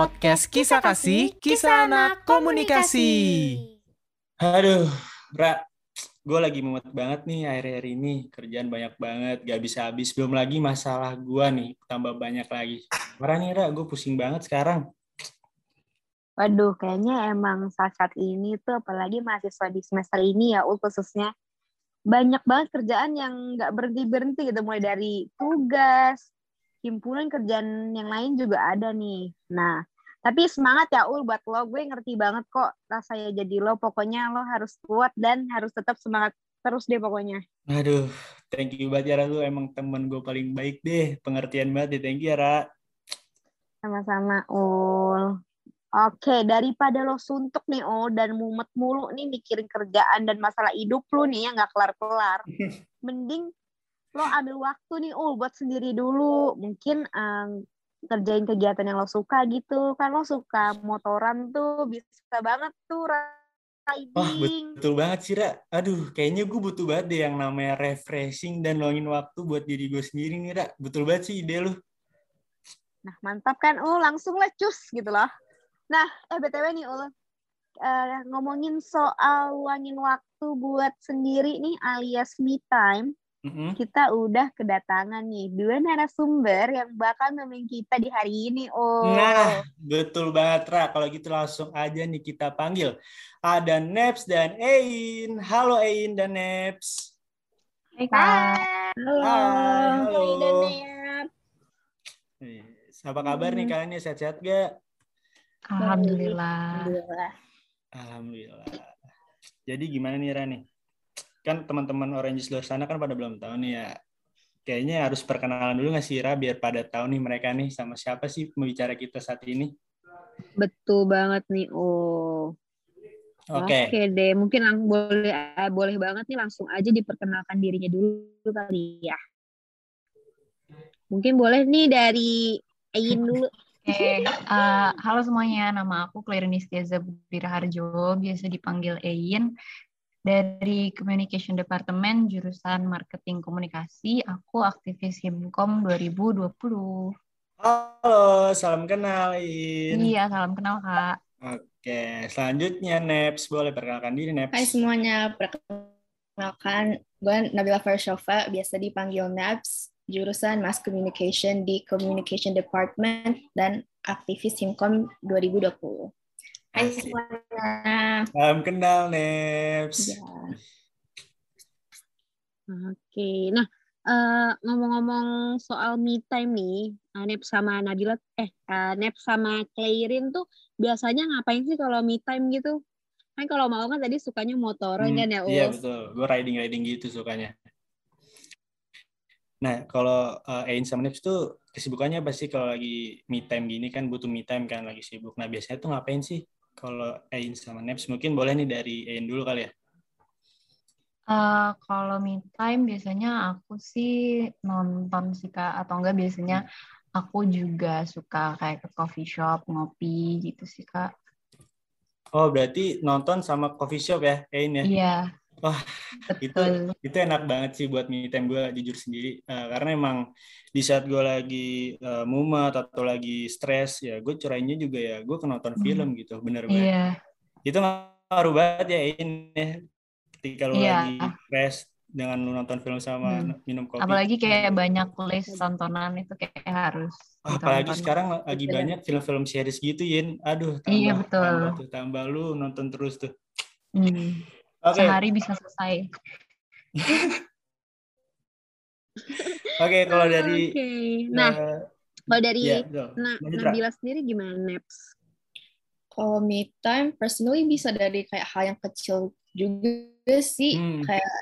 podcast Kisah Kasih, Kisah Anak Komunikasi. Aduh, Ra, gue lagi mumet banget nih akhir-akhir ini. Kerjaan banyak banget, gak bisa habis. Belum lagi masalah gue nih, tambah banyak lagi. Marah nih, Ra, gue pusing banget sekarang. Waduh, kayaknya emang saat-saat ini tuh apalagi mahasiswa di semester ini ya, khususnya banyak banget kerjaan yang nggak berhenti-berhenti gitu, mulai dari tugas, himpunan kerjaan yang lain juga ada nih. Nah, tapi semangat ya Ul buat lo, gue ngerti banget kok rasanya jadi lo, pokoknya lo harus kuat dan harus tetap semangat terus deh pokoknya. Aduh, thank you banget ya, Ra. Lu emang temen gue paling baik deh. Pengertian banget deh, thank you ya, Ra. Sama-sama Ul. Oke, daripada lo suntuk nih Ul dan mumet mulu nih mikirin kerjaan dan masalah hidup lo nih yang nggak kelar-kelar. Mending lo ambil waktu nih Ul buat sendiri dulu. Mungkin um, kerjain kegiatan yang lo suka gitu. Kan lo suka motoran tuh bisa banget tuh riding. Wah, betul banget sih, Ra. Aduh, kayaknya gue butuh banget deh yang namanya refreshing dan luangin waktu buat diri gue sendiri nih, Ra. Betul banget sih ide lu. Nah, mantap kan Ul, langsung lah cus gitu loh. Nah, eh BTW nih Ul, uh, ngomongin soal luangin waktu buat sendiri nih alias me time, Mm-mm. kita udah kedatangan nih dua narasumber yang bakal nemenin kita di hari ini, Ul. Nah, betul banget, Ra. Kalau gitu langsung aja nih kita panggil. Ada Neps dan Ein. Halo Ein dan Neps. Hai Kak. Halo. Hai, halo. Hai, dan. Eh, Apa kabar nih kalian nih? Sehat-sehat gak? Alhamdulillah. Alhamdulillah. Alhamdulillah. Jadi gimana nih Ra nih? Kan teman-teman Orange luar sana kan pada belum tahu nih ya. Kayaknya harus perkenalan dulu nggak sih Ra biar pada tahu nih mereka nih sama siapa sih pembicara kita saat ini. Betul banget nih, Ul. Oke. Oke deh, mungkin lang boleh eh, boleh banget nih langsung aja diperkenalkan dirinya dulu kali ya. Mungkin boleh nih dari Ain dulu. Oke, eh, halo semuanya. Nama aku Clarinis Tiaza Budiraharjo, biasa dipanggil Ein. Dari Communication Department, jurusan Marketing Komunikasi. Aku aktivis Himkom 2020. Halo, salam kenal In. Iya, salam kenal Kak. Oke, selanjutnya Neps. Boleh perkenalkan diri Neps. Hai semuanya, perkenalkan gue Nabila Farshova, biasa dipanggil NABS, jurusan Mass Communication di Communication Department dan aktivis Himkom 2020. Hai semuanya. Salam kenal Neps. Ya. Oke, nah eh, ngomong-ngomong soal me time nih, eh, Nep sama Nabila, eh eh, Nep sama Clairin tuh biasanya ngapain sih kalau me time gitu? Kan kalau mau kan tadi sukanya motoran Hmm, kan ya, Iya Ul? betul, gue riding-riding gitu sukanya. Nah, kalau uh, Ain sama Nips tuh kesibukannya apa sih kalau lagi me time gini kan butuh me time kan lagi sibuk. Nah, biasanya tuh ngapain sih kalau Ain sama Nips? Mungkin boleh nih dari Ain dulu kali ya. Eh, kalau me time biasanya aku sih nonton sih Kak, atau enggak biasanya aku juga suka kayak ke coffee shop, ngopi gitu sih Kak. Oh, berarti nonton sama coffee shop ya, Ain ya? Iya, Wah, itu betul. itu enak banget sih buat me time gue jujur sendiri Eh, karena emang di saat gue lagi eh, mumet atau lagi stres ya gue curahinnya juga ya gue ke nonton Hmm. film gitu bener banget Iya, itu ngaruh banget ya ini ketika lu Iya. lagi stres dengan lu nonton film sama Hmm. minum kopi apalagi kayak banyak list tontonan itu kayak harus Wah, apalagi ditonton. sekarang lagi Betul. banyak film-film series gitu Yin aduh tambah Iya, betul. tambah tuh tambah lu nonton terus tuh Hmm, oke Sehari bisa selesai. oke kalau dari Oke, nah eh, kalau dari betul. Na- Lanjut, Ra. Nabila sendiri gimana, Neps? Kalau me time, personally bisa dari kayak hal yang kecil juga sih, Hmm. kayak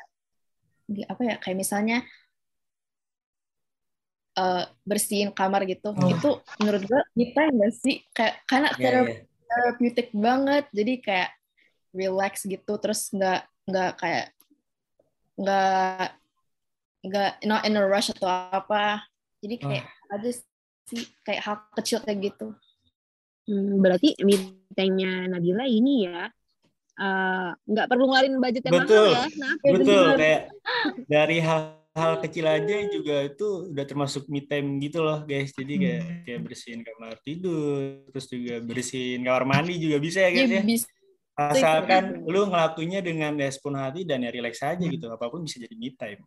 di- apa ya, kayak misalnya eh, bersihin kamar gitu. Oh. Itu menurut gue me time gak sih? Kayak karena Ya, therapy ya. therapeutic banget jadi kayak relax gitu terus nggak nggak kayak nggak nggak not in a rush atau apa. Jadi kayak ada sih kayak hal kecil kayak gitu. Hmm, berarti me time-nya Nabila ini ya eh, nggak perlu ngeluarin budget yang Betul. mahal ya. Nah, betul. Kayak dari hal hal-hal kecil aja juga itu udah termasuk me time gitu loh guys. Jadi kayak kayak bersihin kamar tidur terus juga bersihin kamar mandi juga bisa ya guys ya? Ya, bis- asalkan lu ngelakuinnya dengan ya sepenuh hati dan ya relax aja gitu apa pun bisa jadi me time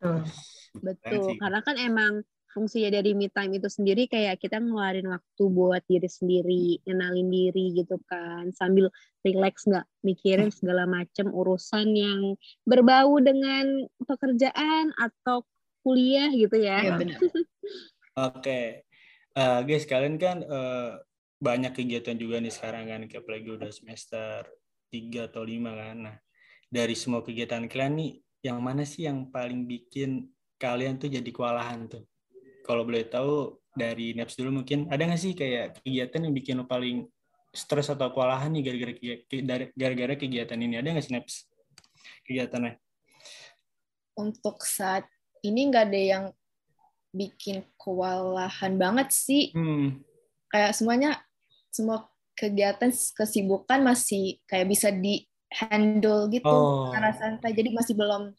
Betul. Karena kan emang fungsinya dari me time itu sendiri kayak kita ngeluarin waktu buat diri sendiri, ngenalin diri gitu kan, sambil relax nggak mikirin segala macam urusan yang berbau dengan pekerjaan atau kuliah gitu ya. ya benar. Oke, Eh, guys, kalian kan eh, banyak kegiatan juga nih sekarang kan, kayak apalagi udah semester 3 atau 5 kan. Nah, dari semua kegiatan kalian nih, yang mana sih yang paling bikin kalian tuh jadi kewalahan tuh? Kalau boleh tahu dari Naps dulu mungkin, ada nggak sih kayak kegiatan yang bikin lo paling stres atau kewalahan nih gara-gara gara-gara kegiatan ini? Ada nggak sih Naps kegiatannya? Untuk saat ini nggak ada yang bikin kewalahan banget sih. Hmm, Kayak semuanya, semua kegiatan, kesibukan masih kayak bisa di handle gitu Oh. secara santai. Jadi masih belum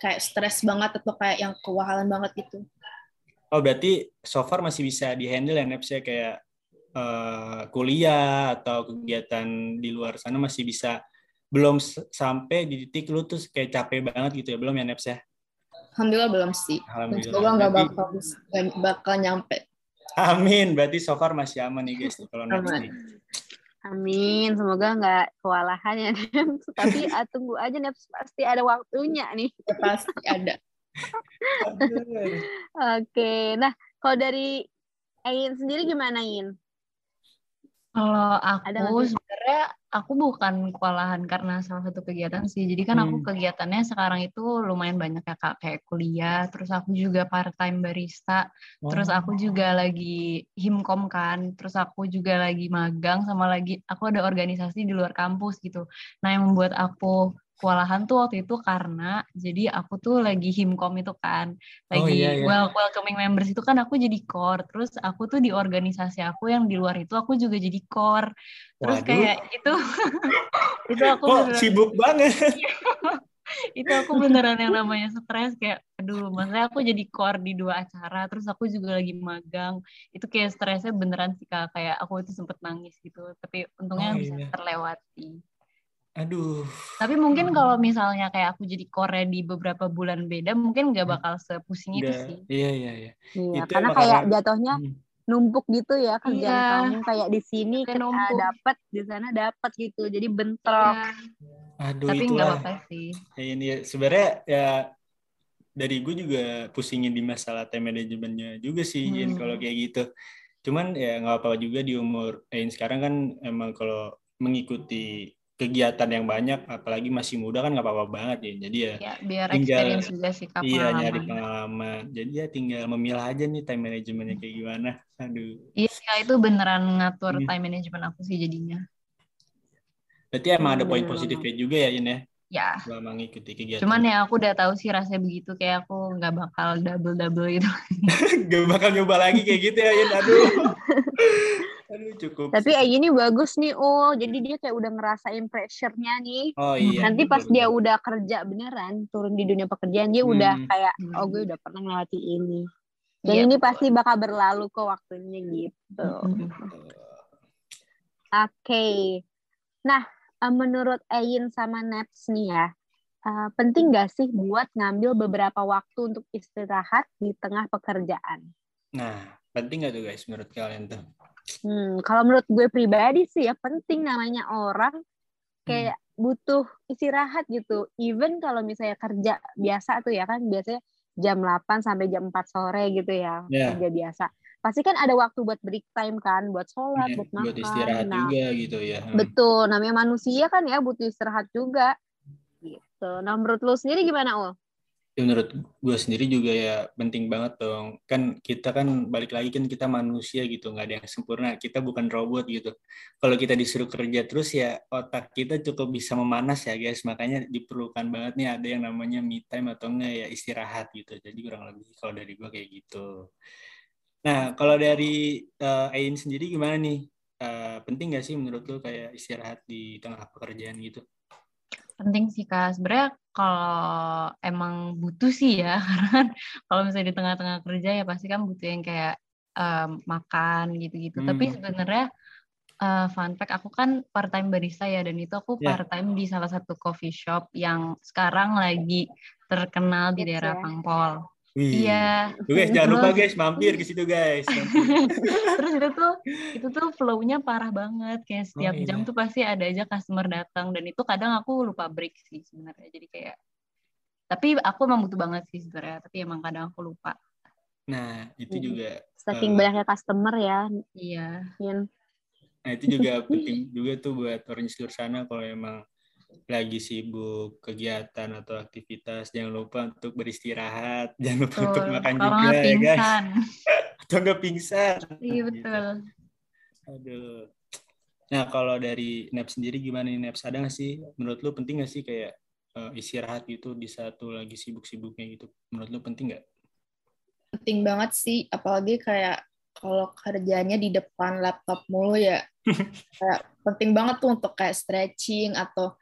kayak stres banget atau kayak yang kewalahan banget gitu. Oh berarti so far masih bisa di-handle ya Neps ya kayak eh, kuliah atau kegiatan di luar sana masih bisa belum sampai di titik lu tuh kayak capek banget gitu ya belum ya Neps ya? Alhamdulillah belum sih. Alhamdulillah. semoga nggak bakal bakal nyampe. Amin. Berarti so far masih aman nih guys kalau nih. Amin, semoga nggak kewalahan ya. Tapi ah, tunggu aja Neps pasti ada waktunya nih. Pasti ada. Oke, nah kalau dari Ain sendiri gimana In? Kalau aku sebenarnya aku bukan kewalahan karena salah satu kegiatan sih. Jadi kan aku Hmm. kegiatannya sekarang itu lumayan banyak ya Kak, kayak kuliah, terus aku juga part-time barista, terus Oh. aku juga lagi himkom kan, terus aku juga lagi magang sama lagi aku ada organisasi di luar kampus gitu. Nah, yang membuat aku kewalahan tuh waktu itu karena jadi aku tuh lagi himkom itu kan, Oh, lagi iya, iya. wel- welcoming members itu kan aku jadi core, terus aku tuh di organisasi aku yang di luar itu aku juga jadi core. Terus Waduh. kayak itu itu aku beneran sibuk banget? itu aku beneran yang namanya stres kayak aduh maksudnya aku jadi core di dua acara terus aku juga lagi magang itu kayak stresnya beneran sih kak kayak aku itu sempet nangis gitu tapi untungnya Oh, bisa iya. terlewati Aduh. tapi mungkin kalau misalnya kayak aku jadi core di beberapa bulan beda mungkin nggak bakal sepusing itu Udah. sih Iya iya iya. Iya, Itu karena kayak karena- jatuhnya Hmm. numpuk gitu ya kerjaan Iya. kamu kayak di sini kita numpuk. dapat di sana dapat gitu jadi bentrok Iya, Aduh tapi nggak apa-apa sih Ya, ini ya, sebenarnya ya dari gue juga pusingin di masalah time manajemennya juga sih Hmm. kalau kayak gitu. Cuman ya nggak apa-apa juga di umur Ain sekarang kan emang kalau mengikuti kegiatan yang banyak, apalagi masih muda kan nggak apa-apa banget ya. Jadi ya ya biar Tinggal- juga sih iya nyari pengalaman. Jadi ya tinggal memilah aja nih time manajemennya kayak gimana. Aduh. Iya, itu beneran ngatur Hmm. time management aku sih jadinya. Berarti emang ada poin positifnya juga ya Yin ya, Ya, selama mengikuti kegiatan. cuman ya aku udah tahu sih rasanya begitu kayak aku nggak bakal double double gitu. Gak bakal nyoba lagi kayak gitu ya Yin. Aduh. Cukup. tapi kayak gini bagus nih oh jadi dia kayak udah ngerasain pressure-nya nih Oh iya. nanti pas betul, dia udah kerja beneran turun di dunia pekerjaan dia udah Hmm. kayak Hmm. oh gue udah pernah ngelewati ini dan Iya, ini betul. pasti bakal berlalu kok waktunya gitu Mm-mm. Oke. Nah, eh, menurut Ayin sama Naps nih ya, eh, penting gak sih buat ngambil beberapa waktu untuk istirahat di tengah pekerjaan? Nah, penting nggak tuh guys menurut kalian tuh? Hmm, kalau menurut gue pribadi sih ya penting namanya orang kayak butuh istirahat gitu. Even kalau misalnya kerja biasa tuh ya kan biasanya jam 8 sampai jam 4 sore gitu ya, Ya. kerja biasa. Pasti kan ada waktu buat break time kan, buat sholat, Iya, buat makan. buat istirahat Nah, juga gitu ya. Betul, namanya manusia kan ya butuh istirahat juga. Gitu. Nah, menurut lu sendiri gimana, Ul? Ya, menurut gue sendiri juga ya penting banget dong. Kan kita kan balik lagi kan kita manusia gitu, nggak ada yang sempurna. Kita bukan robot gitu. Kalau kita disuruh kerja terus ya otak kita cukup bisa memanas ya guys. Makanya diperlukan banget nih ada yang namanya me time atau enggak ya istirahat gitu. Jadi kurang lebih kalau dari gue kayak gitu. Nah, kalau dari eh, Ain sendiri gimana nih? Eh, penting nggak sih menurut lo kayak istirahat di tengah pekerjaan gitu? Penting sih Kak. Sebenarnya kalau emang butuh sih ya, karena kan kalau misalnya di tengah-tengah kerja ya pasti kan butuh yang kayak um, makan gitu-gitu. Hmm. Tapi sebenarnya uh, fun fact aku kan part time barista ya dan itu aku Ya. part time di salah satu coffee shop yang sekarang lagi terkenal di daerah ya. Pangpol. Wih. Iya. Tuh guys, jangan lupa guys mampir ke situ guys. Terus itu tuh itu tuh flow-nya parah banget kayak setiap Oh, iya. jam tuh pasti ada aja customer datang dan itu kadang aku lupa break sih sebenarnya. Jadi kayak tapi aku emang butuh banget sih sebenarnya, tapi emang kadang aku lupa. Nah, itu Hmm. juga Saking Eh. banyaknya customer ya, Iya. Nah itu juga penting juga tuh buat orang di sana kalau emang lagi sibuk kegiatan atau aktivitas jangan lupa untuk beristirahat jangan lupa untuk Betul. makan Kalau juga ya guys pingsan. atau nggak pingsan Iya Gitu. betul. aduh nah kalau dari Nep sendiri gimana nih Nep ada nggak sih menurut lu penting nggak sih kayak eh, istirahat gitu di saat lu lagi sibuk-sibuknya gitu menurut lu penting nggak penting banget sih apalagi kayak kalau kerjanya di depan laptop mulu ya kayak penting banget tuh untuk kayak stretching atau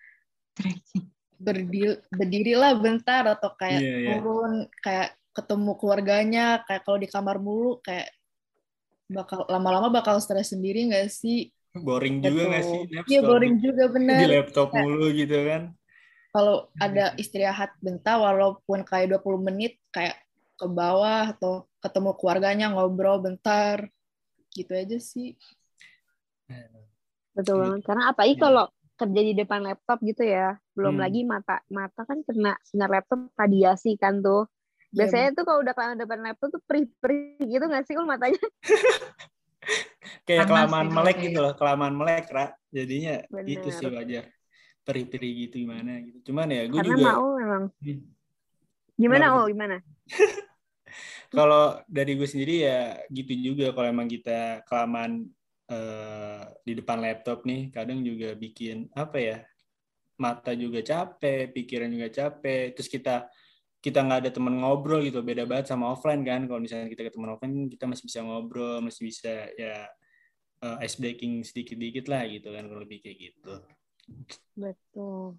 Stretching. berdiri berdiri lah bentar atau kayak Iya, iya. turun kayak ketemu keluarganya kayak kalau di kamar mulu kayak bakal lama-lama bakal stres sendiri nggak sih boring juga nggak Gitu. sih iya boring di- juga di bener laptop mulu gitu kan kalau Hmm. ada istirahat bentar walaupun kayak 20 menit kayak ke bawah atau ketemu keluarganya ngobrol bentar gitu aja sih Betul Gitu. banget. Karena apalagi Iya. kalau kerja di depan laptop gitu ya, belum Hmm. lagi mata mata kan kena sinar laptop radiasi kan tuh. Iya, Biasanya tuh kalau udah kelamaan depan laptop tuh perih-perih gitu nggak sih Ul matanya? kayak Panas kelamaan gitu, melek kayak- gitu loh kelamaan melek Ra. jadinya Bener. itu sih wajar perih-perih gitu gimana gitu cuman ya gue Karena juga mau memang. Hmm. Gimana oh gimana? kalau dari gue sendiri ya gitu juga kalau emang kita kelamaan eh, di depan laptop nih kadang juga bikin apa ya mata juga capek pikiran juga capek terus kita kita nggak ada teman ngobrol gitu beda banget sama offline kan kalau misalnya kita ketemu offline kita masih bisa ngobrol masih bisa ya eh, ice breaking sedikit-dikit lah gitu kan kalau lebih kayak gitu Betul.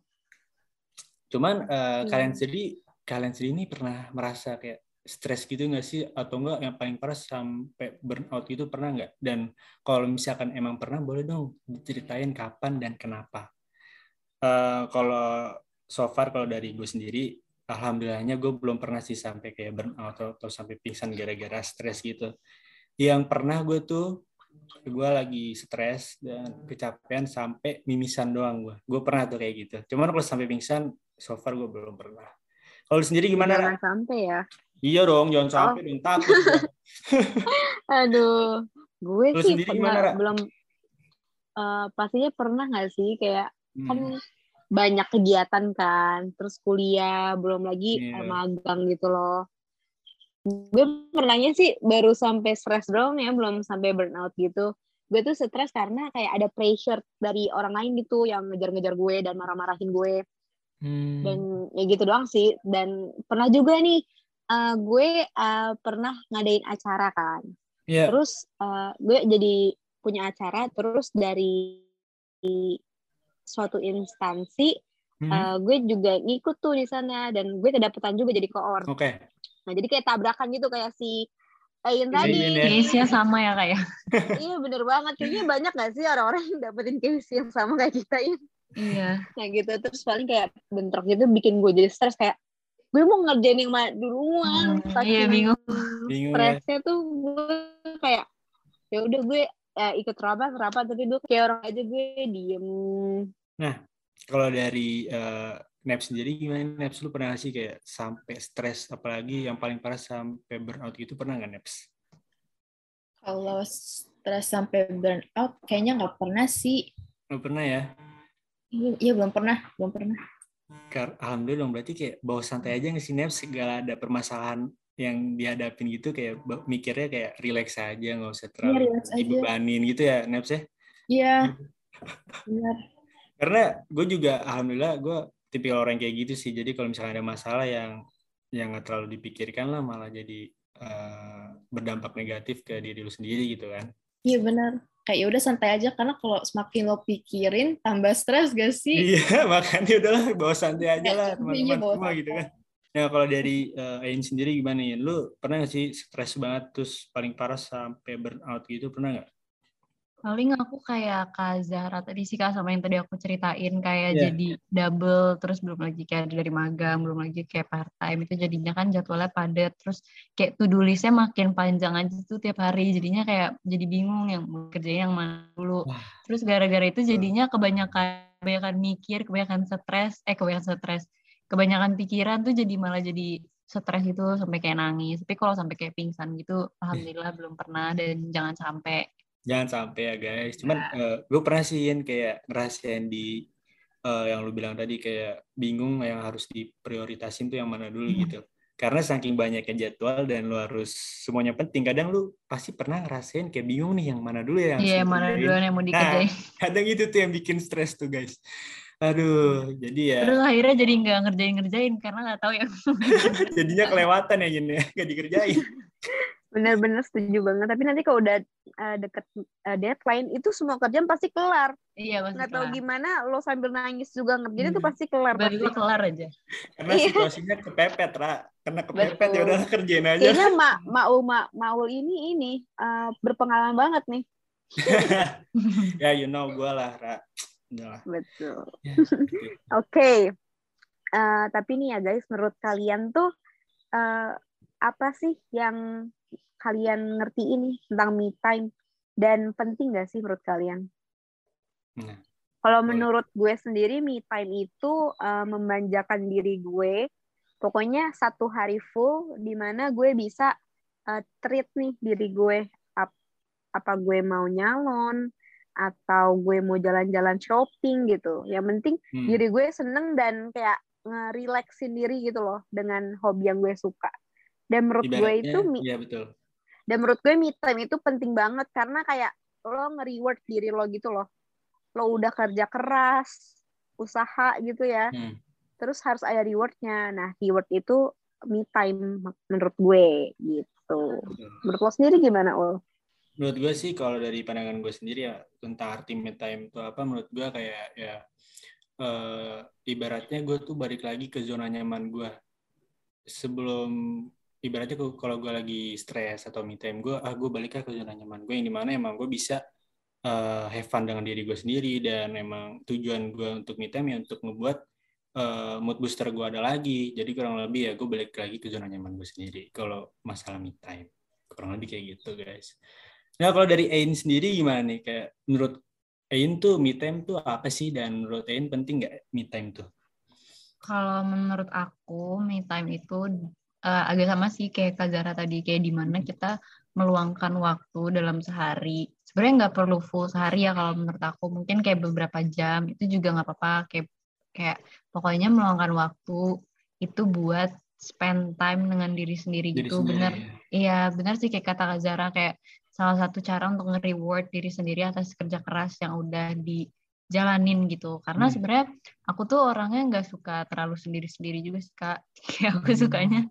Cuman eh, Iya. kalian sendiri kalian sendiri ini pernah merasa kayak stres gitu nggak sih atau enggak yang paling parah sampai burnout gitu pernah nggak? Dan kalau misalkan emang pernah boleh dong diceritain kapan dan kenapa. Eh, kalau so far kalau dari gue sendiri alhamdulillahnya gue belum pernah sih sampai kayak burnout atau, atau sampai pingsan gara-gara stres gitu. Yang pernah gue tuh gue lagi stres dan kecapean sampai mimisan doang gue. Gue pernah tuh kayak gitu. Cuman kalau sampai pingsan, so far gue belum pernah. Kalau sendiri gimana? Jangan sampai ya. Iya dong, jangan sampai dong takut. Aduh, gue Lu sih pernah gimana, belum eh, pastinya pernah nggak sih kayak kan Hmm, banyak kegiatan kan, terus kuliah, belum lagi Iya. eh, magang gitu loh. Gue pernahnya sih baru sampai stres doang ya, belum sampai burnout gitu. Gue tuh stres karena kayak ada pressure dari orang lain gitu yang ngejar-ngejar gue dan marah-marahin gue hmm, dan ya gitu doang sih. Dan pernah juga nih eh, gue eh, pernah ngadain acara kan. Iya. Terus eh, gue jadi punya acara terus dari suatu instansi hmm, eh, gue juga ngikut tuh di sana dan gue kedapetan juga jadi koor. Oke. Nah jadi kayak tabrakan gitu kayak si Ain tadi. iya. Case-nya sama ya kayak. iya bener banget. Kayaknya banyak gak sih orang-orang yang dapetin case yang sama kayak kita ya. Iya. Nah gitu terus paling kayak bentrok gitu bikin gue jadi stres kayak gue mau ngerjain yang mana duluan. Hmm, iya, bingung. Bingung ya. Stresnya tuh gue kayak ya udah gue ya, ikut rapat rapat tapi gue kayak orang aja gue diem Kalau dari eh, Naps sendiri gimana Naps? Lu pernah sih kayak sampai stres apalagi yang paling parah sampai burnout gitu pernah nggak Naps? kalau stres sampai burnout kayaknya nggak pernah sih Lu pernah ya? iya iya, belum pernah belum pernah Alhamdulillah dong berarti kayak bawa santai aja nggak sih Naps segala ada permasalahan yang dihadapin gitu kayak mikirnya kayak relax aja nggak usah iya terlalu aja. dibebanin gitu ya Naps ya? iya. Benar. Karena gue juga alhamdulillah gue tipikal orang kayak gitu sih. Jadi kalau misalnya ada masalah yang yang nggak terlalu dipikirkan lah malah jadi eh, berdampak negatif ke diri lu sendiri gitu kan. Iya benar kayak ya udah santai aja karena kalau semakin lo pikirin tambah stres gak sih? Iya, makanya udahlah bawa santai aja lah Iya, teman-teman bawa semua santai. gitu kan. Ya kalau dari uh, Ain sendiri gimana ya? Lu pernah nggak sih stres banget terus paling parah sampai burnout gitu pernah nggak? Paling aku kayak Kak Zahra tadi sih Kak sama yang tadi aku ceritain kayak Iya. jadi double terus belum lagi kayak dari magang belum lagi kayak part time itu jadinya kan jadwalnya padat terus kayak to do listnya makin panjang aja tuh tiap hari jadinya kayak jadi bingung yang kerjain yang mana dulu Wah. terus gara-gara itu jadinya kebanyakan kebanyakan mikir kebanyakan stres eh kebanyakan stres kebanyakan pikiran tuh jadi malah jadi stres itu sampai kayak nangis tapi kalau sampai kayak pingsan gitu alhamdulillah belum pernah dan jangan sampai Jangan sampai ya guys. Cuman gue pernah sih kayak ngerasain di eh, yang lu bilang tadi kayak bingung yang harus diprioritasin tuh yang mana dulu Hmm. gitu. Karena saking banyaknya jadwal dan lu harus semuanya penting. Kadang lu pasti pernah ngerasain kayak bingung nih yang mana dulu ya. yang harus Iya, mana duluan yang mau Nah, dikerjain. kadang itu tuh yang bikin stres tuh guys. Aduh, jadi ya Terus akhirnya jadi nggak ngerjain-ngerjain karena nggak tahu yang jadinya kelewatan ya Yin ya, gak dikerjain. Bener-bener setuju banget. Tapi nanti kalau udah uh, deket uh, deadline, itu semua kerjaan pasti kelar. iya pasti Nggak tahu gimana, lo sambil nangis juga ngerjain itu Hmm. pasti kelar. pasti. Tiba-tiba kelar aja. Karena Iya. situasinya kepepet, Ra. Karena kepepet ya udah kerjain aja. Kayaknya Ma Maul Ma Maul ini ini uh, berpengalaman banget nih. ya you know gue lah, Ra. Udah lah. Betul. Ya, Oke. Eh, tapi nih ya guys, menurut kalian tuh eh, apa sih yang kalian ngerti ini tentang me time dan penting gak sih menurut kalian? Nah, Kalau menurut gue sendiri me time itu eh, memanjakan diri gue. Pokoknya satu hari full di mana gue bisa eh, treat nih diri gue. Ap- apa gue mau nyalon atau gue mau jalan-jalan shopping gitu. Yang penting hmm. diri gue seneng dan kayak nge-relaxin diri gitu loh dengan hobi yang gue suka. Dan menurut gue Ibaratnya, itu mi- Iya betul. Dan menurut gue me time itu penting banget karena kayak lo nge-reward diri lo gitu loh. Lo udah kerja keras, usaha gitu ya. Hmm. Terus harus ada rewardnya. Nah, reward itu me time menurut gue gitu. Menurut lo sendiri gimana, Ul? Menurut gue sih kalau dari pandangan gue sendiri ya tentang arti me time itu apa menurut gue kayak ya eh, ibaratnya gue tuh balik lagi ke zona nyaman gue sebelum ibaratnya kalau gue lagi stres atau me time gue ah gue balik ke zona nyaman gue yang di mana emang gue bisa eh, have fun dengan diri gue sendiri dan emang tujuan gue untuk me time ya untuk ngebuat eh, mood booster gue ada lagi jadi kurang lebih ya gue balik lagi ke zona nyaman gue sendiri kalau masalah me time kurang lebih kayak gitu guys Nah, kalau dari Ain sendiri gimana nih? Kayak menurut Ain tuh me time tuh apa sih? Dan menurut Ain penting nggak me time tuh? Kalau menurut aku, me time itu eh, agak sama sih kayak Kak Zara tadi, kayak di mana kita meluangkan waktu dalam sehari. Sebenarnya nggak perlu full sehari ya kalau menurut aku. Mungkin kayak beberapa jam itu juga nggak apa-apa. Kayak kayak pokoknya meluangkan waktu itu buat spend time dengan diri sendiri Diri gitu. sendiri, Bener. ya. Iya, benar sih kayak kata Kak Zara kayak salah satu cara untuk nge-reward diri sendiri atas kerja keras yang udah dijalanin gitu. Karena Hmm. sebenarnya aku tuh orangnya nggak suka terlalu sendiri-sendiri juga sih Kak. Kayak aku Hmm. sukanya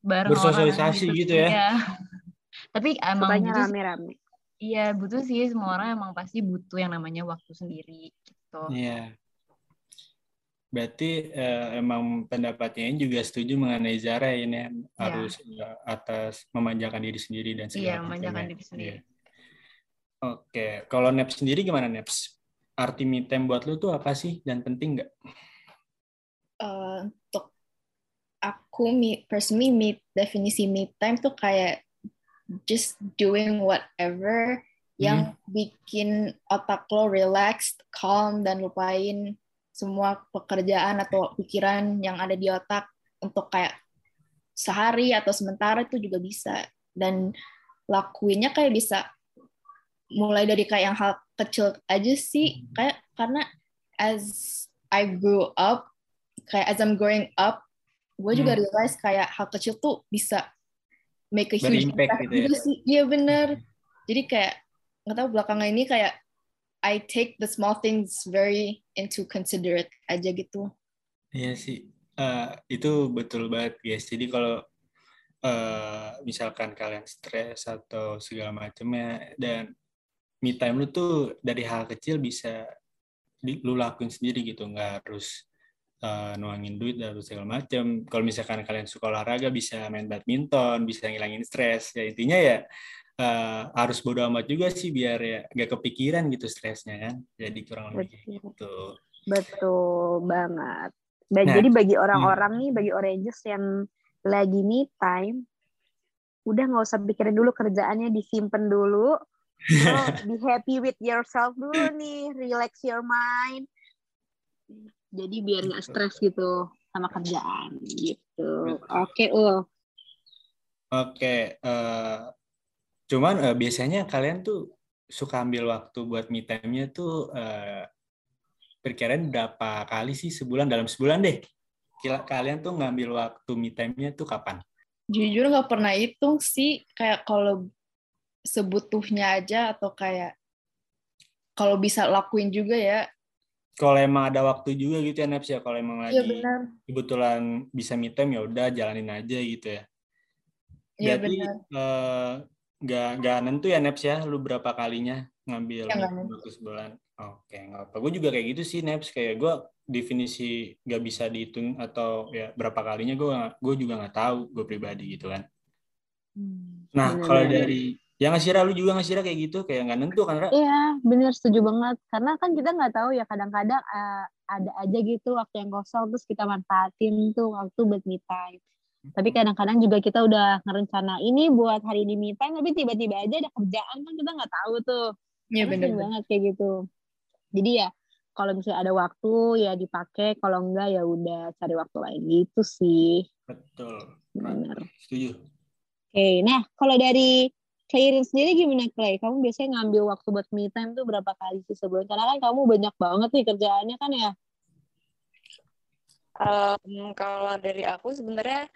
bareng orang Bersosialisasi gitu ya? Iya. Tapi emang Sukanya butuh sih- rame-rame. iya butuh sih semua orang emang pasti butuh yang namanya waktu sendiri gitu. Iya. Berarti eh, emang pendapatnya juga setuju mengenai Zara ini ya, harus eh, atas memanjakan diri sendiri dan segala Iya, macamnya. memanjakan diri sendiri. Iya. Oke, kalau Naps sendiri gimana Naps? Arti me time buat lu tuh apa sih? Dan penting nggak? Eh, untuk aku me personally me definisi me time tuh kayak just doing whatever yang bikin otak lo relaxed, calm dan lupain semua pekerjaan atau pikiran yang ada di otak. Untuk kayak sehari atau sementara itu juga bisa. Dan lakuinnya kayak bisa mulai dari kayak yang hal kecil aja sih. Kayak karena as I grew up kayak as I'm growing up gue juga Hmm. realize kayak hal kecil tuh bisa make a huge Berimpact gitu ya? sih. Iya bener. Jadi kayak nggak tahu belakangan ini kayak I take the small things very into considerate aja gitu. Iya sih, Eh, itu betul banget guys. Jadi kalau eh, misalkan kalian stres atau segala macamnya dan me time lu tuh dari hal kecil bisa di, lu lakuin sendiri gitu. Nggak harus uh, nuangin duit dan segala macam kalau misalkan kalian suka olahraga bisa main badminton bisa ngilangin stres. Ya intinya ya uh, harus bodo amat juga sih biar ya gak kepikiran gitu stresnya kan. Jadi kurang lebih kayak gitu. Betul banget. Dan nah, jadi bagi orang-orang hmm. nih bagi oranges yang lagi me time udah nggak usah pikirin dulu kerjaannya disimpan dulu be happy with yourself dulu nih relax your mind. Jadi biar nggak stres gitu sama kerjaan gitu. Oke okay, uh oke okay, uh, cuman uh, biasanya kalian tuh suka ambil waktu buat me time-nya tuh uh, perkiraan berapa kali sih sebulan? Dalam sebulan deh. Kalian tuh ngambil waktu me time-nya tuh kapan? Jujur nggak pernah hitung sih. Kayak kalau sebutuhnya aja atau kayak kalau bisa lakuin juga ya. Kalau emang ada waktu juga gitu ya Neps ya kalau emang iya, lagi ya, kebetulan bisa me time ya udah jalanin aja gitu ya. Iya benar. Uh, nggak nggak nentu ya Neps ya lu berapa kalinya ngambil ya, waktu sebulan? Oke okay, nggak apa gue juga kayak gitu sih Neps kayak gue definisi nggak bisa dihitung atau ya berapa kalinya gue gue juga nggak tahu gue pribadi gitu kan. Hmm, nah kalau dari yang ngasih lu juga ngasih kayak gitu? Kayak nggak nentu kan iya bener setuju banget. Karena kan kita nggak tahu ya kadang-kadang uh, ada aja gitu waktu yang kosong terus kita manfaatin tuh waktu buat me time. Tapi hmm. kadang-kadang juga kita udah ngerencana ini buat hari ini me time tapi tiba-tiba aja ada kerjaan kan kita nggak tahu tuh. Iya bener banget kayak gitu. Jadi ya kalau misalnya ada waktu ya dipakai. Kalau enggak ya udah cari waktu lain gitu sih. Betul. Benar setuju. Oke okay, nah kalau dari Clairin sendiri gimana Clay? Kamu biasanya ngambil waktu buat me time tuh berapa kali sih sebulan? Karena kan kamu banyak banget nih kerjaannya kan ya. Um, kalau dari aku sebenarnya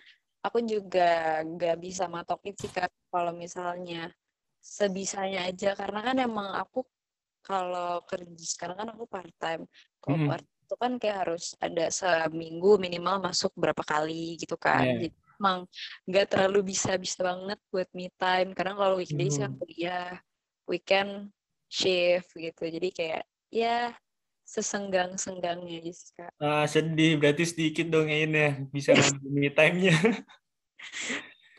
aku juga gak bisa matokin sih kak kalau misalnya sebisanya aja karena kan emang aku kalau kerja sekarang kan aku part time kalau hmm. part itu kan kayak harus ada seminggu minimal masuk berapa kali gitu kan yeah. jadi emang nggak terlalu bisa bisa banget buat me time. Karena kalau weekdays kan hmm. kuliah weekend shift gitu. Jadi kayak ya sesenggang senggangnya aja sih kak. Ah sedih. Berarti sedikit dong ini ya bisa me time-nya.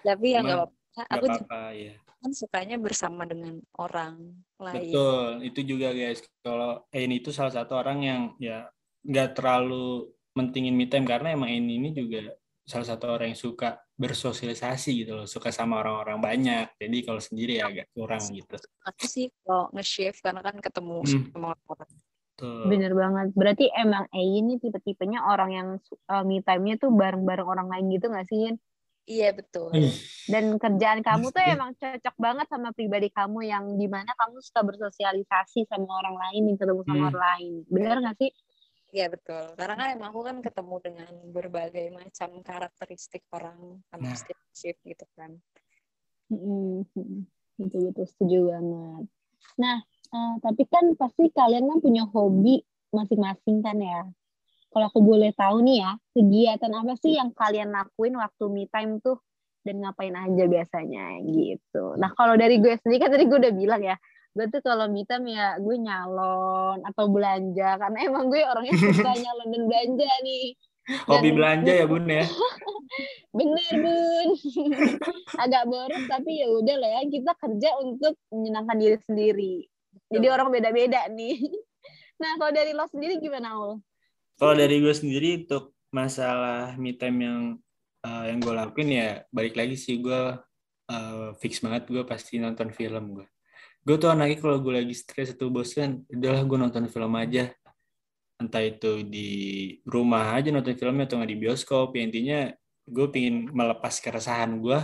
Tapi ya nggak apa-apa. aku apa -apa, ya kan sukanya bersama dengan orang lain. Betul, itu juga guys. Kalau Ain itu salah satu orang yang ya nggak terlalu mentingin me time. Karena emang Ain ini juga salah satu orang yang suka bersosialisasi gitu loh, suka sama orang-orang banyak. Jadi kalau sendiri ya agak kurang gitu. Aku sih kalau nge-shift karena kan ketemu hmm. sama orang. Bener banget. Berarti emang Ain ini tipe-tipenya orang yang uh, me time-nya tuh bareng-bareng orang lain gitu gak sih? Iya betul. Dan kerjaan kamu tuh emang cocok banget sama pribadi kamu yang di mana kamu suka bersosialisasi sama orang lain, yang ketemu sama hmm. orang lain. Benar nggak sih? Iya betul. Karena kan emang aku kan ketemu dengan berbagai macam karakteristik orang sama nah. shift gitu kan. Hmm, betul betul setuju banget. Nah, uh, tapi kan pasti kalian kan punya hobi masing-masing kan ya kalau aku boleh tahu nih ya, kegiatan apa sih yang kalian lakuin waktu me time tuh dan ngapain aja biasanya gitu. Nah kalau dari gue sendiri kan tadi gue udah bilang ya, gue tuh kalau me time ya gue nyalon atau belanja karena emang gue orangnya suka nyalon dan belanja nih. Hobi dan, belanja ya bun ya? Bener bun, agak boros tapi ya udah lah ya kita kerja untuk menyenangkan diri sendiri. Jadi orang beda-beda nih. Nah kalau dari lo sendiri gimana lo? Kalau dari gue sendiri untuk masalah me time yang uh, yang gue lakuin ya balik lagi sih gue uh, fix banget gue pasti nonton film gue. Gue tuh anaknya kalau gue lagi stres atau bosan, udahlah gue nonton film aja. Entah itu di rumah aja nonton filmnya atau nggak di bioskop. Ya intinya gue pingin melepas keresahan gue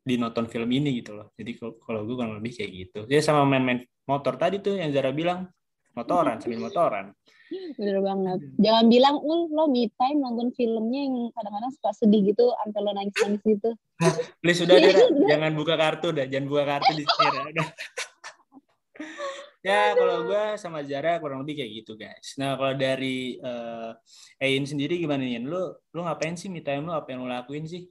di nonton film ini gitu loh. Jadi kalau gue kurang lebih kayak gitu. Ya sama main-main motor tadi tuh yang Zara bilang motoran sambil motoran. Bener banget. Jangan bilang, lu lo me time nonton filmnya yang kadang-kadang suka sedih gitu, sampai lo nangis-nangis gitu. Please sudah deh, jangan buka kartu dah, jangan buka kartu di sini. ya kalau gue sama Zara kurang lebih kayak gitu guys. Nah kalau dari uh, Ain sendiri gimana nih? Lu lu ngapain sih me time lu? Apa yang lu lakuin sih?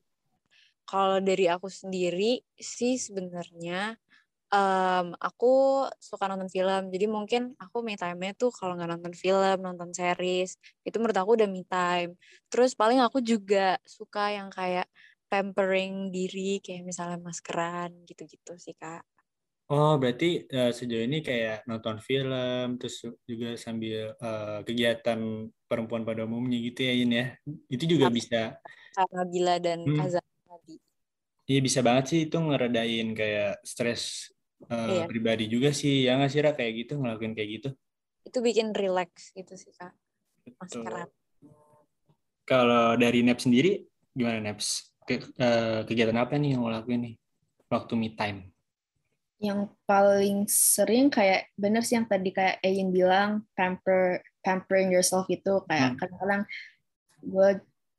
Kalau dari aku sendiri sih sebenarnya um, aku suka nonton film jadi mungkin aku me time-nya tuh kalau nggak nonton film nonton series itu menurut aku udah me time terus paling aku juga suka yang kayak pampering diri kayak misalnya maskeran gitu-gitu sih kak Oh, berarti uh, sejauh ini kayak nonton film, terus juga sambil uh, kegiatan perempuan pada umumnya gitu ya, In ya. Itu juga bisa. Karena Bila dan hmm. Kazan tadi. Iya, bisa banget sih itu ngeredain kayak stres uh, iya. pribadi juga sih. Ya nggak sih, Ra, kayak gitu, ngelakuin kayak gitu. Itu bikin relax gitu sih, Kak. Maskeran. Kalau dari Naps sendiri, gimana Naps? Ke, uh, kegiatan apa nih yang lo lakuin nih? Waktu me time? Yang paling sering kayak bener sih yang tadi kayak Ayin bilang pamper pampering yourself itu kayak hmm. kadang-kadang gue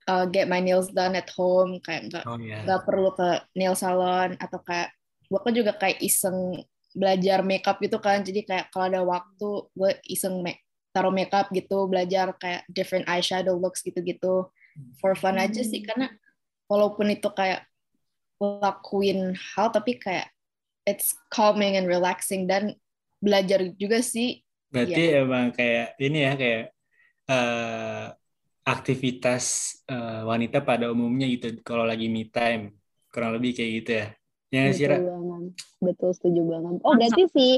uh, get my nails done at home kayak nggak oh, yeah. perlu ke nail salon atau kayak gue kan juga kayak iseng belajar makeup gitu kan jadi kayak kalau ada waktu gue iseng make, taruh makeup gitu belajar kayak different eyeshadow looks gitu-gitu for fun aja sih hmm. karena walaupun itu kayak lakuin hal tapi kayak it's calming and relaxing dan belajar juga sih. Berarti ya. emang kayak ini ya kayak uh, aktivitas uh, wanita pada umumnya gitu kalau lagi me time kurang lebih kayak gitu ya. Yang Betul banget. Betul setuju banget. Oh berarti sih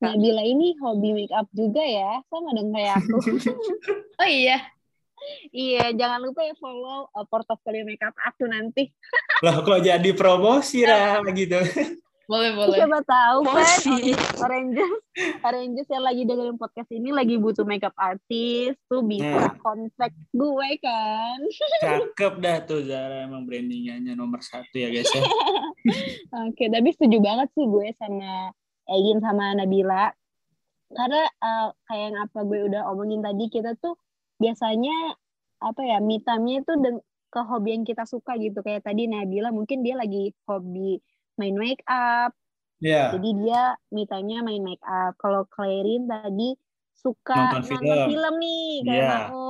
Nabila ini hobi make up juga ya sama dong kayak aku. oh iya. Iya, jangan lupa ya follow uh, portofolio makeup aku nanti. Loh, kok jadi promosi lah gitu boleh boleh. Siapa tahu kan Oranges Oranges yang lagi dengerin podcast ini lagi butuh makeup artist tuh bisa hmm. kontak gue kan? Cakep dah tuh Zara. Emang brandingannya nomor satu ya guys ya. Oke tapi setuju banget sih gue sama Egin sama Nabila. Karena uh, kayak yang apa gue udah omongin tadi kita tuh biasanya apa ya me time-nya itu ke hobi yang kita suka gitu. Kayak tadi Nabila mungkin dia lagi hobi main make up. Yeah. Jadi dia me time-nya main make up. Kalau Clarin tadi suka nonton film, nonton film nih kayak yeah. aku.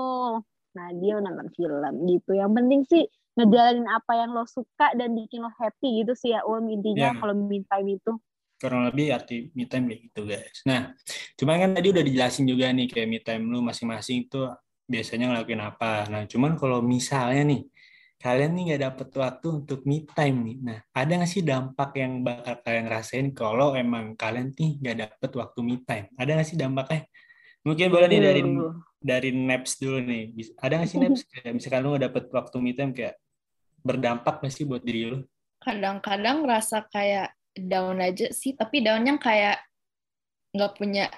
Nah, dia nonton film gitu. Yang penting sih ngejalanin apa yang lo suka dan bikin lo happy gitu sih ya Um intinya yeah. kalau me time itu. Kurang lebih arti me time kayak gitu guys. Nah, cuma kan tadi udah dijelasin juga nih kayak me time lu masing-masing tuh biasanya ngelakuin apa. Nah, cuman kalau misalnya nih kalian nih nggak dapet waktu untuk me time nih. Nah, ada nggak sih dampak yang bakal kalian rasain kalau emang kalian nih nggak dapet waktu me time? Ada nggak sih dampaknya? Mungkin boleh nih dari dari naps dulu nih. Ada nggak sih naps kayak misalkan lu nggak dapet waktu me time kayak berdampak nggak sih buat diri lu? Kadang-kadang rasa kayak down aja sih, tapi downnya kayak nggak punya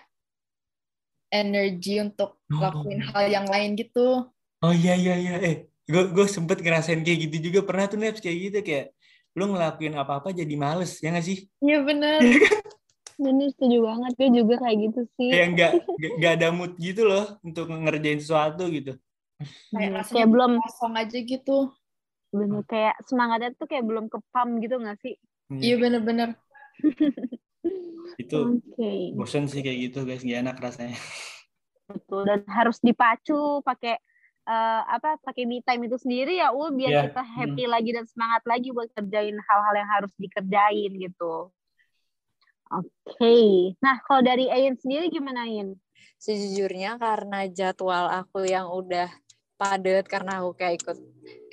energi untuk oh. lakuin hal yang lain gitu. Oh iya iya iya. Eh, gue gue sempet ngerasain kayak gitu juga. Pernah tuh Neps kayak gitu. Kayak lu ngelakuin apa-apa jadi males ya gak sih? Iya benar iya kan? bener setuju banget. Gue juga kayak gitu sih. Kayak nggak nggak ada mood gitu loh untuk ngerjain sesuatu gitu. Kayak, hmm, kayak belum kosong aja gitu. Bener kayak semangatnya tuh kayak belum kepam gitu gak sih? Iya, iya bener-bener. Itu okay. bosan sih kayak gitu guys. Gak enak rasanya. Betul. Dan harus dipacu pakai uh, apa pakai me time itu sendiri ya ul biar yeah. kita happy hmm. lagi dan semangat lagi buat kerjain hal-hal yang harus dikerjain gitu. Oke, okay. nah kalau dari Ayin sendiri gimana Ayin? Sejujurnya karena jadwal aku yang udah padat karena aku kayak ikut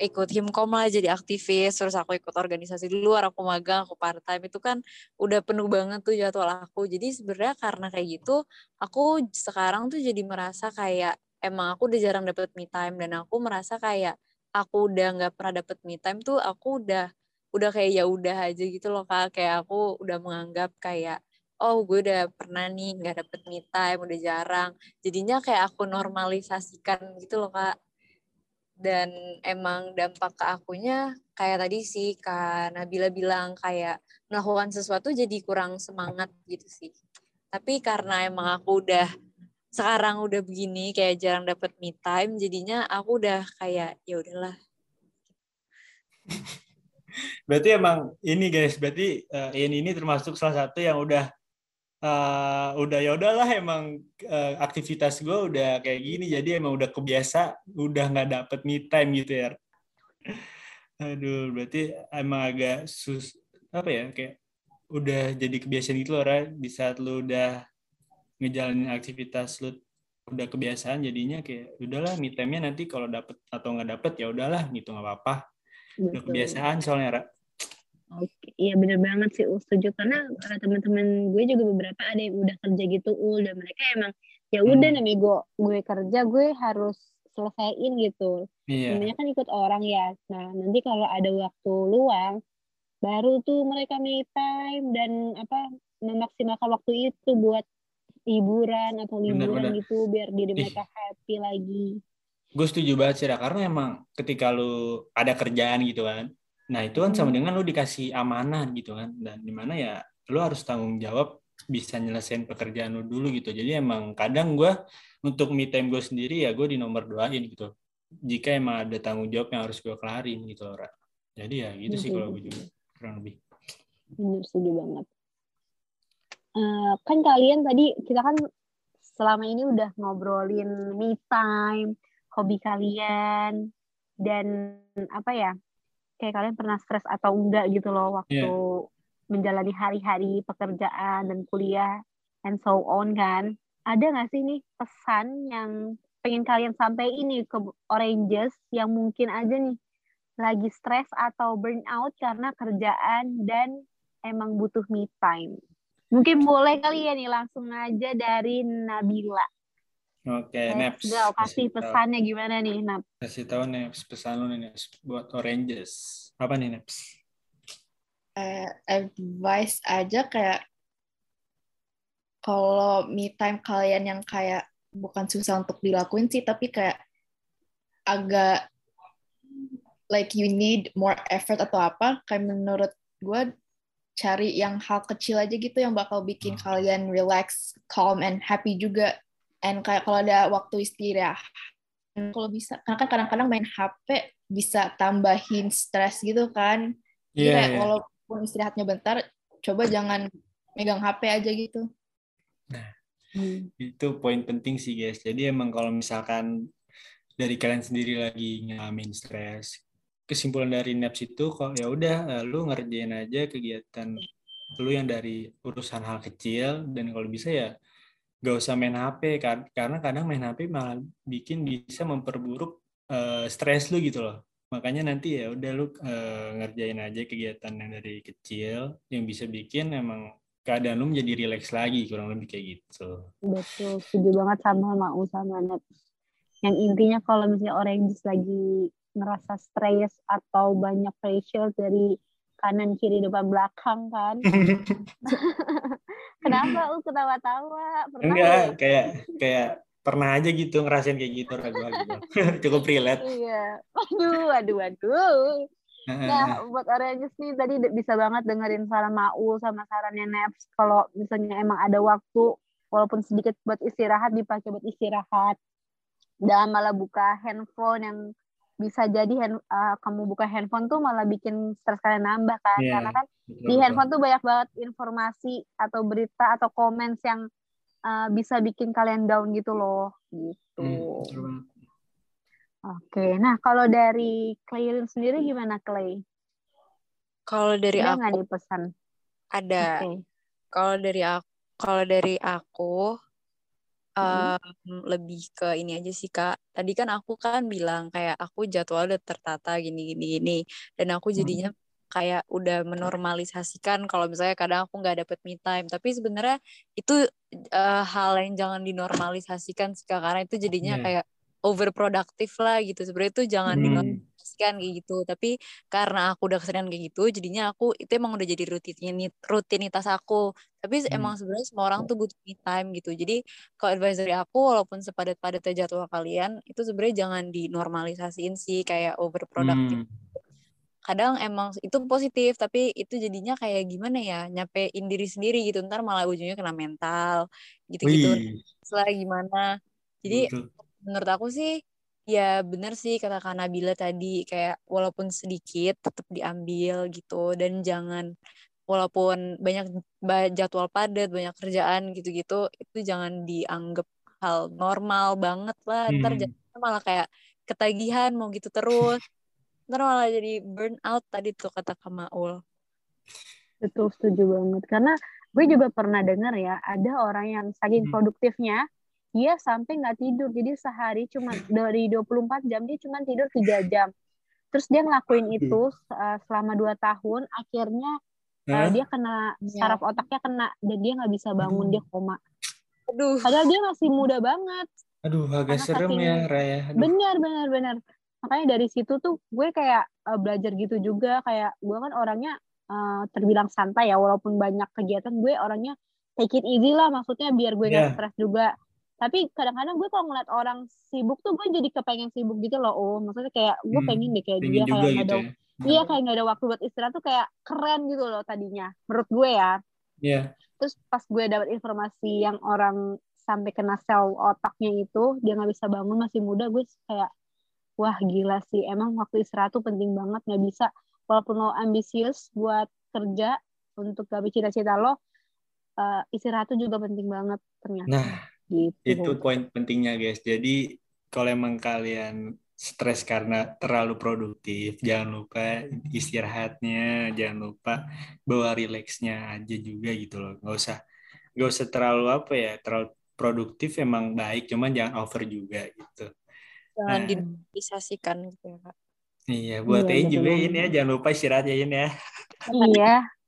ikut himkom lah jadi aktivis terus aku ikut organisasi di luar aku magang aku part time itu kan udah penuh banget tuh jadwal aku jadi sebenarnya karena kayak gitu aku sekarang tuh jadi merasa kayak emang aku udah jarang dapet me time dan aku merasa kayak aku udah nggak pernah dapet me time tuh aku udah udah kayak ya udah aja gitu loh kak. Kayak aku udah menganggap kayak oh gue udah pernah nih nggak dapet me time udah jarang. Jadinya kayak aku normalisasikan gitu loh kak. Dan emang dampak ke akunya kayak tadi sih kak Nabila bilang kayak melakukan sesuatu jadi kurang semangat gitu sih. Tapi karena emang aku udah sekarang udah begini kayak jarang dapat me time jadinya aku udah kayak ya udahlah. Berarti emang ini guys berarti uh, ini ini termasuk salah satu yang udah uh, udah ya udahlah emang uh, aktivitas gue udah kayak gini jadi emang udah kebiasa udah nggak dapet me time gitu ya. Aduh berarti emang agak sus apa ya kayak udah jadi kebiasaan gitu loh Ra di saat lu udah ngejalanin aktivitas lu udah kebiasaan jadinya kayak udahlah me time-nya nanti kalau dapet atau nggak dapet ya udahlah gitu nggak apa-apa udah kebiasaan soalnya Ra Oke, iya bener banget sih Ul setuju karena uh, teman-teman gue juga beberapa ada yang udah kerja gitu Ul dan mereka emang ya udah Hmm. namanya gue gue kerja gue harus selesaiin gitu. iya Namanya kan ikut orang ya. Nah nanti kalau ada waktu luang baru tuh mereka me time dan apa memaksimalkan waktu itu buat hiburan atau liburan Bener-bener. gitu biar diri Ih. mereka happy lagi. gue setuju banget sih karena emang ketika lu ada kerjaan gitu kan nah itu kan sama Hmm. dengan lu dikasih amanah gitu kan dan di mana ya lu harus tanggung jawab bisa nyelesain pekerjaan lu dulu gitu jadi emang kadang gue untuk me time gue sendiri ya gue di nomor doain gitu jika emang ada tanggung jawab yang harus gue kelarin gitu loh jadi ya gitu sih kalau gue juga kurang lebih Bener, setuju banget. Eh, kan kalian tadi, kita kan selama ini udah ngobrolin me time, hobi kalian, dan apa ya, kayak kalian pernah stres atau enggak gitu loh waktu menjalani hari-hari pekerjaan dan kuliah, and so on kan. Ada nggak sih nih pesan yang pengen kalian sampaikan nih ke Oranges yang mungkin aja nih lagi stres atau burnout karena kerjaan dan emang butuh me time. Mungkin boleh kali ya nih langsung aja dari Nabila. oke Let's Neps. go, kasih tahu- pesannya gimana nih, Nab? kasih tahu Neps pesan lu nih Neps buat Oranges. Apa nih Neps? Eh, advice aja kayak kalau me time kalian yang kayak bukan susah untuk dilakuin sih tapi kayak agak like you need more effort atau apa kayak menurut gue cari yang hal kecil aja gitu yang bakal bikin kalian relax, calm and happy juga. And kayak kalau ada waktu istirahat, kalau bisa, karena kan kadang-kadang main HP bisa tambahin stres gitu kan. Jadi Iya, kayak iya. walaupun istirahatnya bentar, coba jangan megang HP aja gitu. itu poin penting sih guys. Jadi emang kalau misalkan dari kalian sendiri lagi ngalamin stres, kesimpulan dari NAPS itu kok ya udah eh, lu ngerjain aja kegiatan lu yang dari urusan hal kecil dan kalau bisa ya gak usah main HP kar- karena kadang main HP malah bikin bisa memperburuk eh, stres lu gitu loh. Makanya nanti ya udah lu eh, ngerjain aja kegiatan yang dari kecil yang bisa bikin emang keadaan lu menjadi rileks lagi kurang lebih kayak gitu. Betul, setuju banget sama mau sama Nab. Yang intinya kalau misalnya Oranges lagi ngerasa stres atau banyak pressure dari kanan kiri depan belakang kan. Kenapa lu ketawa-tawa? Pernah Enggak, nggak? kayak kayak pernah aja gitu ngerasain kayak gitu ragu gitu. Cukup relate. Iya. Aduh, aduh, aduh. Nah, buat Oranges nih tadi bisa banget dengerin saran Maul sama sarannya Naps. Kalau misalnya emang ada waktu, walaupun sedikit buat istirahat, dipakai buat istirahat. Dan malah buka handphone yang bisa jadi hand- uh, kamu buka handphone tuh malah bikin stres kalian nambah kan. Iya, Karena kan Betul, di betul. handphone tuh banyak banget informasi atau berita atau comments yang uh, bisa bikin kalian down gitu loh. Gitu. Hmm, banget. Oke, nah kalau dari Clay sendiri gimana Clay? Kalau dari Ada aku nggak nih pesan? ada. Oke. Kalau dari aku, kalau dari aku Hmm. em, lebih ke ini aja sih Kak. Tadi kan aku kan bilang kayak aku jadwal udah tertata gini gini gini dan aku jadinya kayak udah menormalisasikan kalau misalnya kadang aku nggak dapet me time. Tapi sebenarnya itu eh, hal yang jangan dinormalisasikan sih Kak karena itu jadinya Iya. kayak overproduktif lah gitu. Sebenarnya itu jangan Hmm. Dinormalisasikan kayak gitu. Tapi karena aku udah keseringan kayak gitu, jadinya aku itu emang udah jadi rutinitas rutinitas aku. Tapi Hmm. emang sebenarnya semua orang tuh butuh me time gitu. Jadi kalau advice dari aku, walaupun sepadat-padatnya jadwal kalian, itu sebenarnya jangan dinormalisasiin sih kayak overproduktif. Hmm. Kadang emang itu positif, tapi itu jadinya kayak gimana ya, nyapein diri sendiri gitu. Ntar malah ujungnya kena mental, gitu-gitu. Wih, Setelah gimana. Jadi betul. menurut aku sih ya bener sih kata Kak Nabila tadi kayak walaupun sedikit tetap diambil gitu dan jangan walaupun banyak ba- jadwal padat banyak kerjaan gitu-gitu itu jangan dianggap hal normal banget lah ntar Hmm. jadinya malah kayak ketagihan mau gitu terus ntar malah jadi burn out tadi tuh kata Kak Maul Betul, setuju banget. Karena gue juga pernah dengar ya, ada orang yang saking Hmm. Dia sampai nggak tidur. Jadi sehari cuma dari 24 jam, dia cuma tidur 3 jam. Terus dia ngelakuin itu uh, selama 2 tahun, akhirnya uh, Hah? dia kena, Ya. saraf otaknya kena, dan dia nggak bisa bangun, Aduh. dia koma. Aduh. Padahal dia masih muda banget. Aduh, agak Karena serem saking- ya, Raya. Aduh. Benar, benar, benar. Makanya dari situ tuh gue kayak uh, belajar gitu juga. Kayak gue kan orangnya uh, terbilang santai ya, walaupun banyak kegiatan gue orangnya take it easy lah. Maksudnya biar gue nggak Iya. stres juga. Tapi kadang-kadang gue kalau ngeliat orang sibuk tuh gue jadi kepengen sibuk gitu loh. Oh, maksudnya kayak gue Hmm, pengen deh kayak Pengen dia kayak gitu ada ya. Iya kayak nggak ada waktu buat istirahat tuh kayak keren gitu loh tadinya. Menurut gue ya. Iya. Terus pas gue dapat informasi yang orang sampai kena sel otaknya itu dia nggak bisa bangun masih muda gue kayak wah gila sih emang waktu istirahat tuh penting banget nggak bisa walaupun lo ambisius buat kerja untuk gapai cita-cita lo eh, istirahat tuh juga penting banget ternyata Nah, gitu itu poin pentingnya, guys. Jadi, kalau emang kalian stres karena terlalu produktif, jangan lupa istirahatnya, jangan lupa bawa rileksnya aja juga gitu loh. Nggak usah, nggak usah terlalu apa ya, terlalu produktif emang baik, cuman jangan over juga gitu. Jangan Nah. dinormalisasikan gitu ya, Kak. Iya, buat Iya, juga ini ya, jangan lupa istirahat ya Ein ya. iya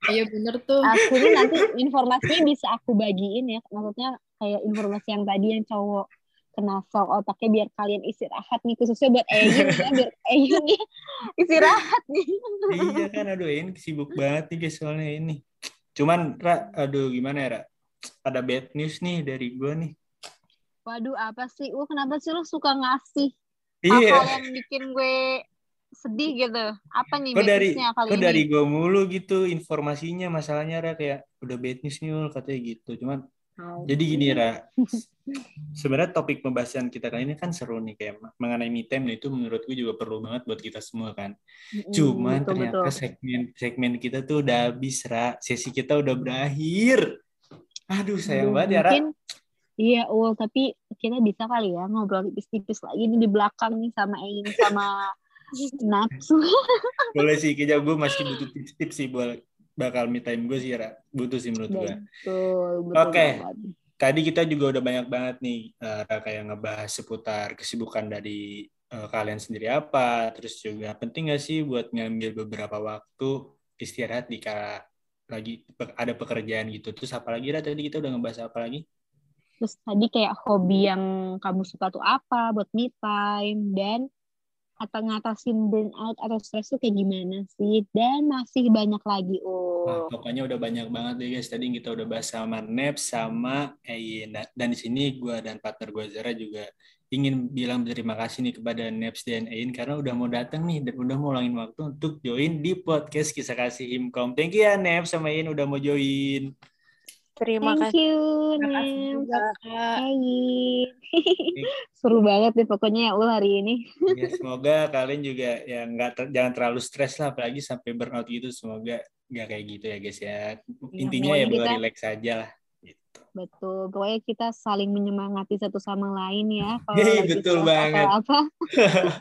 Iya bener tuh. akhirnya nanti informasinya bisa aku bagiin ya maksudnya kayak informasi yang tadi yang cowok kena otaknya biar kalian istirahat nih khususnya buat Eyun ya biar Eyun nih istirahat nih iya kan, aduh Ein sibuk banget nih guys soalnya ini. Cuman, Ra, aduh gimana ya, Ra? Ada bad news nih dari gue nih. waduh apa sih lu kenapa sih lu suka ngasih Iya. hal-hal yang bikin gue sedih gitu apa nih Kok dari kali kok ini dari gue mulu gitu informasinya masalahnya Ra kayak udah bad news nih katanya gitu. Cuman. Jadi gini Ra. Sebenarnya topik pembahasan kita kali ini kan seru nih kayak mengenai me time itu menurut gue juga perlu banget buat kita semua kan. Mm-mm, Cuman Hmm, betul, ternyata betul. segmen segmen kita tuh udah habis Ra. Sesi kita udah berakhir. Aduh sayang Aduh, banget ya Ra. mungkin iya Ul tapi kita bisa kali ya ngobrol tipis-tipis lagi nih di belakang nih sama Ein sama Natsu Boleh sih, kayaknya gue masih butuh tips-tips sih buat bakal me time gue sih Ra. Butuh sih menurut gue. Oke. banget. tadi kita juga udah banyak banget nih eh, kayak ngebahas seputar kesibukan dari eh, kalian sendiri apa, terus juga penting gak sih buat ngambil beberapa waktu istirahat di kala lagi ada pekerjaan gitu. Terus apalagi Ra tadi kita udah ngebahas apa lagi? Terus tadi kayak hobi yang kamu suka tuh apa buat me time dan atau ngatasin burnout atau stres tuh kayak gimana sih dan masih banyak lagi oh pokoknya udah banyak banget deh guys. Tadi kita udah bahas sama Nep sama Ein. Dan, di sini gue dan partner gue Zara juga ingin bilang berterima kasih nih kepada Neps dan Ein karena udah mau datang nih dan udah mau ulangin waktu untuk join di podcast kisah kasih Himkom. Thank you ya Neps sama Ein udah mau join. Terima thank kasih. you Terima kasih juga Kak. Seru banget deh pokoknya ya Ul hari ini Ya, semoga kalian juga ya nggak ter- jangan terlalu stres lah apalagi sampai burnout gitu. Semoga nggak kayak gitu ya guys ya. Intinya ya bawa kita- relax aja lah. Gitu. betul pokoknya kita saling menyemangati satu sama lain ya kalau lagi betul banget. atau apa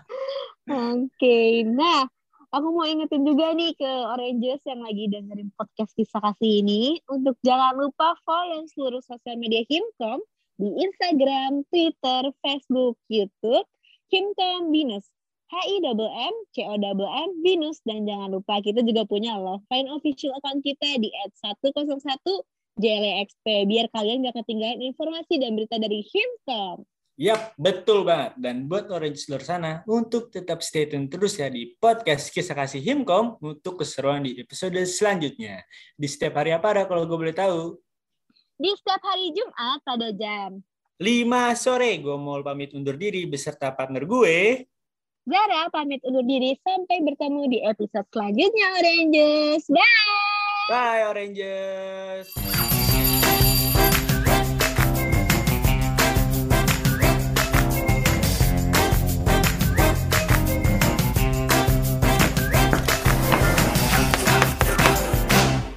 oke nah aku mau ingetin juga nih ke Oranges yang lagi dengerin podcast kisah kasih ini untuk jangan lupa follow seluruh sosial media Himkom di Instagram, Twitter, Facebook, YouTube, Himkom Binus. HI double M, CO double M, Binus. Dan jangan lupa kita juga punya Love Fine official account kita di at 101 JLXP. Biar kalian gak ketinggalan informasi dan berita dari Himkom. Yap, betul banget. Dan buat Orange luar sana, untuk tetap stay tune terus ya di podcast Kisah Kasih Himkom untuk keseruan di episode selanjutnya. Di setiap hari apa ada kalau gue boleh tahu? Di setiap hari Jumat pada jam 5 sore, gue mau pamit undur diri beserta partner gue. Zara pamit undur diri. Sampai bertemu di episode selanjutnya Oranges. Bye! Bye Oranges!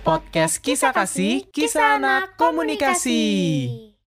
Podcast Kisah Kasih, Kisah Anak Komunikasi.